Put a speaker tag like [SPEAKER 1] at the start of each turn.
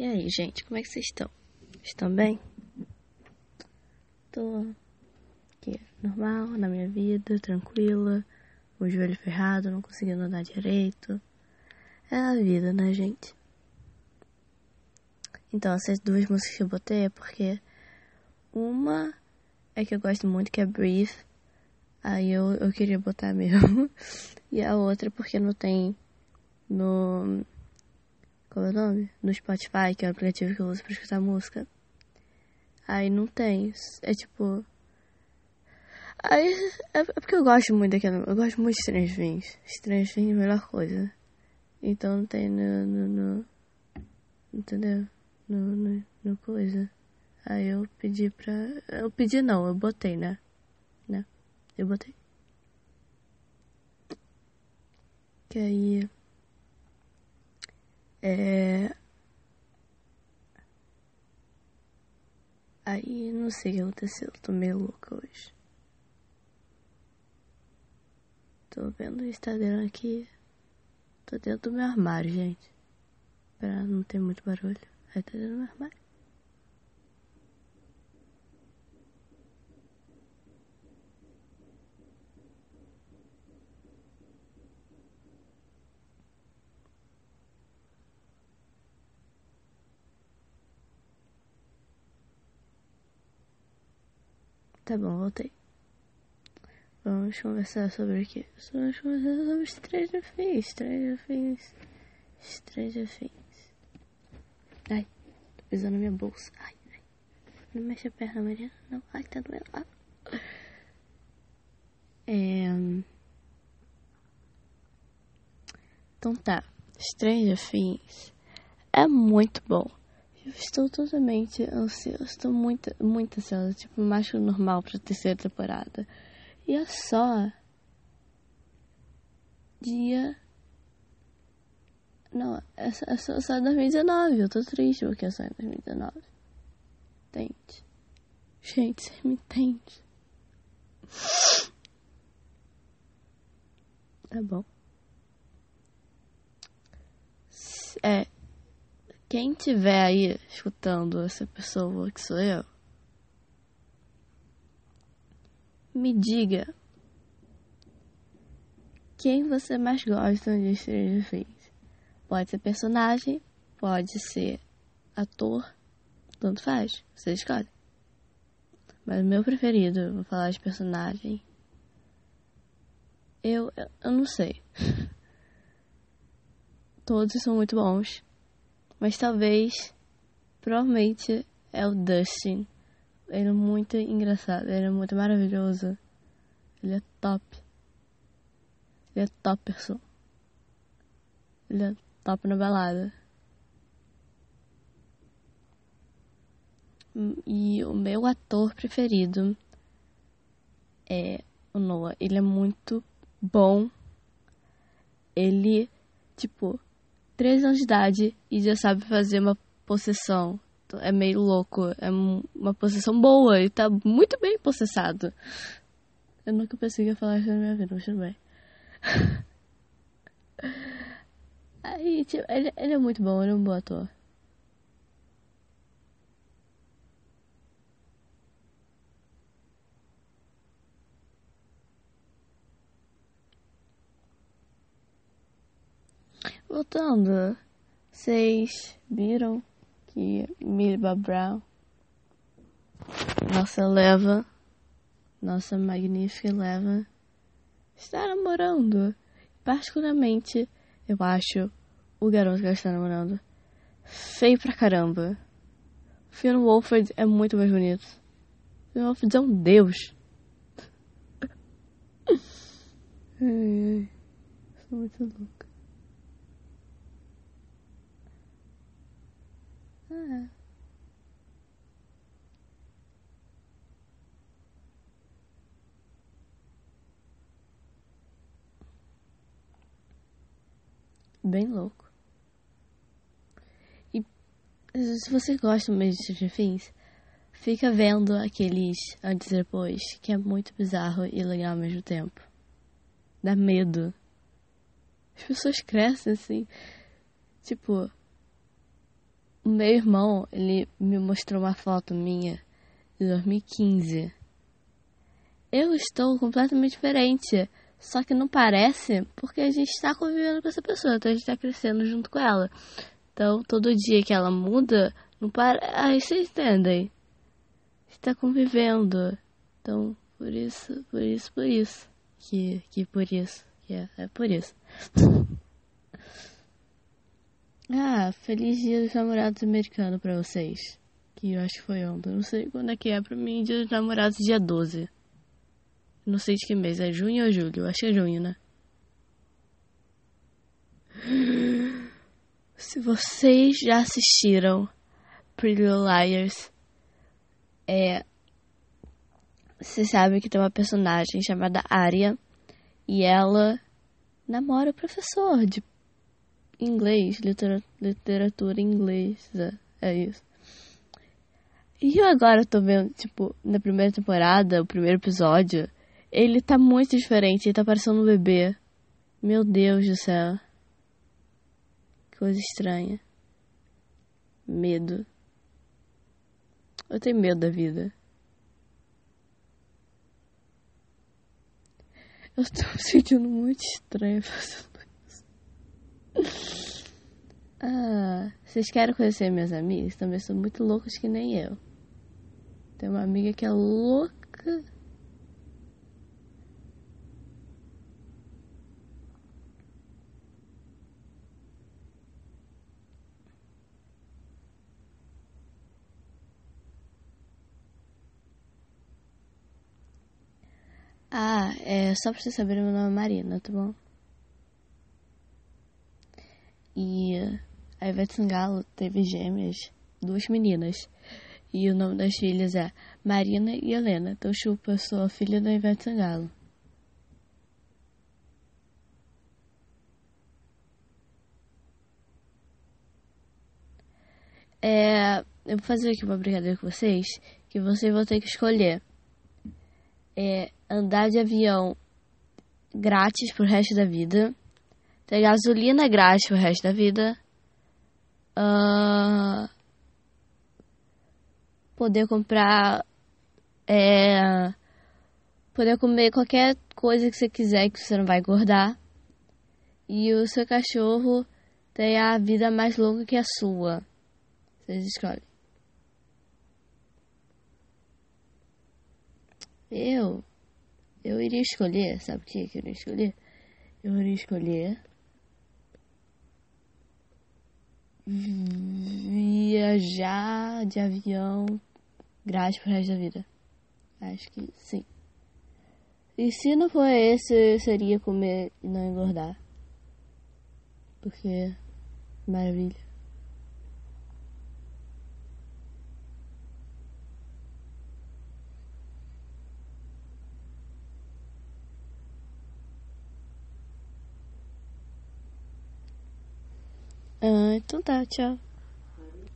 [SPEAKER 1] E aí, gente, como é que vocês estão? Estão bem? Tô aqui, normal, na minha vida, tranquila, o joelho ferrado, não conseguindo andar direito. É a vida, né, gente? Então, essas duas músicas que eu botei é porque uma é que eu gosto muito, que é Breathe. Aí eu, eu queria botar mesmo. e a outra é porque não tem no. Como é o nome? No Spotify, que é o aplicativo que eu uso pra escutar música. Aí não tem. É tipo. Aí é, é porque eu gosto muito daquela. Eu gosto muito de Strange Things. Strange Things é a melhor coisa. Então não tem no. no, no entendeu? No, no, no coisa. Aí eu pedi pra. Eu pedi não, eu botei, né? Né? Eu botei. Que aí. É. Aí não sei o que aconteceu, tô meio louca hoje. Tô vendo o Instagram aqui. Tô dentro do meu armário, gente. Pra não ter muito barulho. Aí tô dentro do meu armário. Tá bom, voltei. Vamos conversar sobre o quê? Vamos conversar sobre Stranger Things, Stranger Things, Stranger Things. Ai, tô pisando na minha bolsa. Ai, ai. Não mexe a perna, Mariana. Não, ai, tá doendo. Ah. É... Então tá, Stranger Things é muito bom. Eu estou totalmente ansiosa, estou muito, muito ansiosa, tipo, mais que o normal pra terceira temporada. E é só dia. Não, é só, é só, é só 2019. Eu tô triste porque é só em 2019. Entende? Gente, você me entende? Tá bom. É, quem tiver aí escutando essa pessoa que sou eu, me diga quem você mais gosta de Stranger Things. Pode ser personagem, pode ser ator, tanto faz, você escolhe. Mas o meu preferido, vou falar de personagem. Eu, eu, eu não sei. Todos são muito bons. Mas talvez, provavelmente, é o Dustin. Ele é muito engraçado, ele é muito maravilhoso. Ele é top. Ele é top pessoa. Ele é top na balada. E o meu ator preferido é o Noah. Ele é muito bom. Ele, tipo, 3 anos de idade e já sabe fazer uma possessão. É meio louco. É uma possessão boa. Ele tá muito bem processado. Eu nunca pensei que ia falar isso na minha vida, mas tudo bem. Aí, tipo, ele, ele é muito bom, ele é um bom ator. Voltando, vocês viram que Millie Brown, nossa leva, nossa magnífica leva, está namorando. Particularmente, eu acho o garoto que ela está namorando feio pra caramba. Finn Wolford é muito mais bonito. Finn Wolford é um deus. ai, ai. Sou muito louca. Ah. Bem louco. E se você gosta mesmo de Stranger Things, fica vendo aqueles antes e depois, que é muito bizarro e legal ao mesmo tempo. Dá medo. As pessoas crescem assim. Tipo, meu irmão, ele me mostrou uma foto minha de 2015. Eu estou completamente diferente. Só que não parece porque a gente está convivendo com essa pessoa, então a gente está crescendo junto com ela. Então, todo dia que ela muda, não para. Aí vocês entendem. Está convivendo. Então, por isso, por isso, por isso. Que, que por isso. Que é, é por isso. ah, feliz dia dos namorados americanos pra vocês. Que eu acho que foi ontem. Não sei quando é que é pra mim, dia dos namorados, dia 12. Não sei de que mês, é junho ou julho? Eu acho que é junho, né? Se vocês já assistiram Pretty Liars, é. Você sabe que tem uma personagem chamada Arya e ela namora o professor de inglês, literatura, inglesa. É isso. E eu agora tô vendo, tipo, na primeira temporada, o primeiro episódio, ele tá muito diferente, ele tá parecendo um bebê. Meu Deus do céu. Que coisa estranha. Medo. Eu tenho medo da vida. Eu tô me sentindo muito estranho fazendo. Ah, vocês querem conhecer minhas amigas? Também são muito loucas que nem eu. Tem uma amiga que é louca Ah, é só pra você saber, meu nome é Marina, tá bom? E a Ivete Sangalo teve gêmeas, duas meninas. E o nome das filhas é Marina e Helena. Então chupa, eu sou a filha da Ivete Sangalo. É, eu vou fazer aqui uma brincadeira com vocês, que vocês vão ter que escolher. É, andar de avião grátis pro resto da vida, ter gasolina grátis pro resto da vida, uh, poder comprar, é, poder comer qualquer coisa que você quiser que você não vai engordar, e o seu cachorro ter a vida mais longa que a sua. Vocês escolhem. Eu eu iria escolher, sabe o que eu iria escolher? Eu iria escolher viajar de avião grátis pro resto da vida. Acho que sim. E se não for esse, seria comer e não engordar. Porque maravilha. Ah, então tá, tchau.